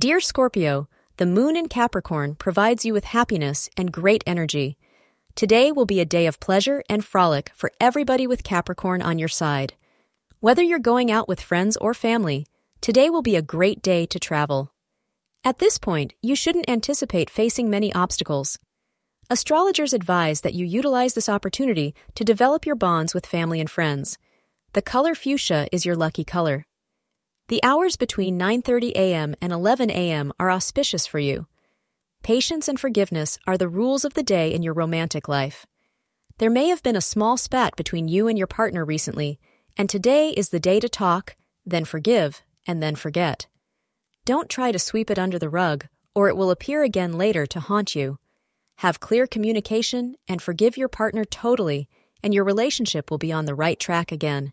Dear Scorpio, the moon in Capricorn provides you with happiness and great energy. Today will be a day of pleasure and frolic for everybody with Capricorn on your side. Whether you're going out with friends or family, today will be a great day to travel. At this point, you shouldn't anticipate facing many obstacles. Astrologers advise that you utilize this opportunity to develop your bonds with family and friends. The color fuchsia is your lucky color. The hours between 9:30 a.m. and 11 a.m. are auspicious for you. Patience and forgiveness are the rules of the day in your romantic life. There may have been a small spat between you and your partner recently, and today is the day to talk, then forgive, and then forget. Don't try to sweep it under the rug, or it will appear again later to haunt you. Have clear communication and forgive your partner totally, and your relationship will be on the right track again.